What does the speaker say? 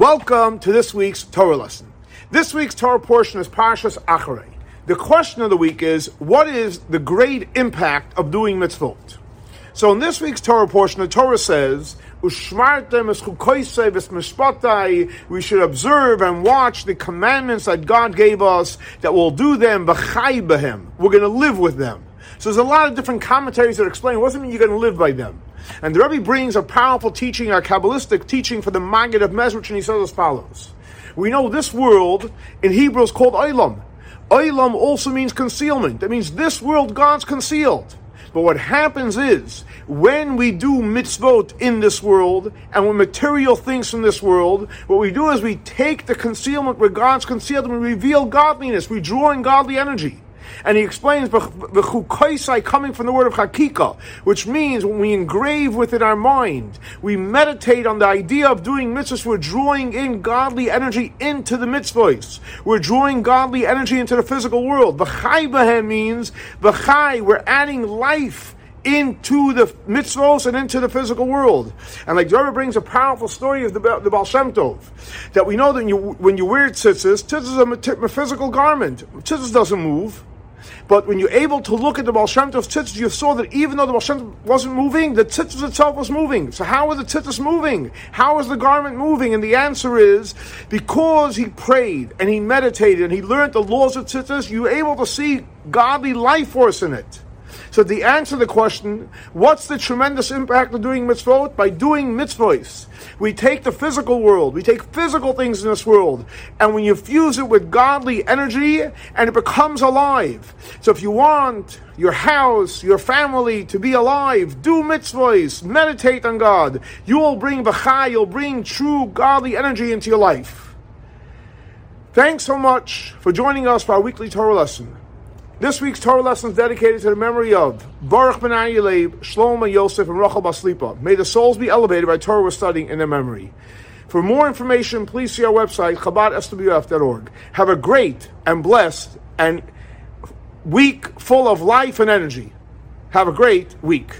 Welcome to this week's Torah lesson. This week's Torah portion is Parshas Acharei. The question of the week is, what is the great impact of doing mitzvot? So in this week's Torah portion, the Torah says, we should observe and watch the commandments that God gave us, that we'll do them, We're going to live with them. So there's a lot of different commentaries that explain what does it mean you're going to live by them. And the Rebbe brings a powerful teaching, a Kabbalistic teaching for the Maggid of Mezrich, and he says as follows. We know this world in Hebrew is called Olam. Olam also means concealment. That means this world God's concealed. But what happens is, when we do mitzvot in this world, and when material things from this world, what we do is we take the concealment where God's concealed and we reveal godliness. We draw in godly energy. And he explains the coming from the word of hakika, which means when we engrave within our mind, we meditate on the idea of doing mitzvahs, we're drawing in godly energy into the mitzvahs. We're drawing godly energy into the physical world. V'chai means, v'chai, we're adding life into the mitzvos and into the physical world. And like Rebbe brings a powerful story of the, the Baal Shem Tov, that we know that when you, when you wear tzitzis, tzitzis is a physical garment. Tzitzis doesn't move. But when you're able to look at the Baal Shem Tov's you saw that even though the Baal wasn't moving, the tzitzis itself was moving. So how are the tzitzis moving? How is the garment moving? And the answer is because he prayed and he meditated and he learned the laws of tzitzis, you were able to see godly life force in it. So the answer to the question, what's the tremendous impact of doing mitzvot? By doing mitzvahs, we take the physical world, we take physical things in this world, and when you fuse it with godly energy, and it becomes alive. So if you want your house, your family to be alive, do mitzvahs, meditate on God. You will bring b'chai, you'll bring true godly energy into your life. Thanks so much for joining us for our weekly Torah lesson. This week's Torah lesson is dedicated to the memory of Baruch Ben Ayaleib, Shlomo Yosef, and Rachel Baslipa. May the souls be elevated by Torah we're studying in their memory. For more information, please see our website, chabadswf.org. Have a great and blessed and week full of life and energy. Have a great week.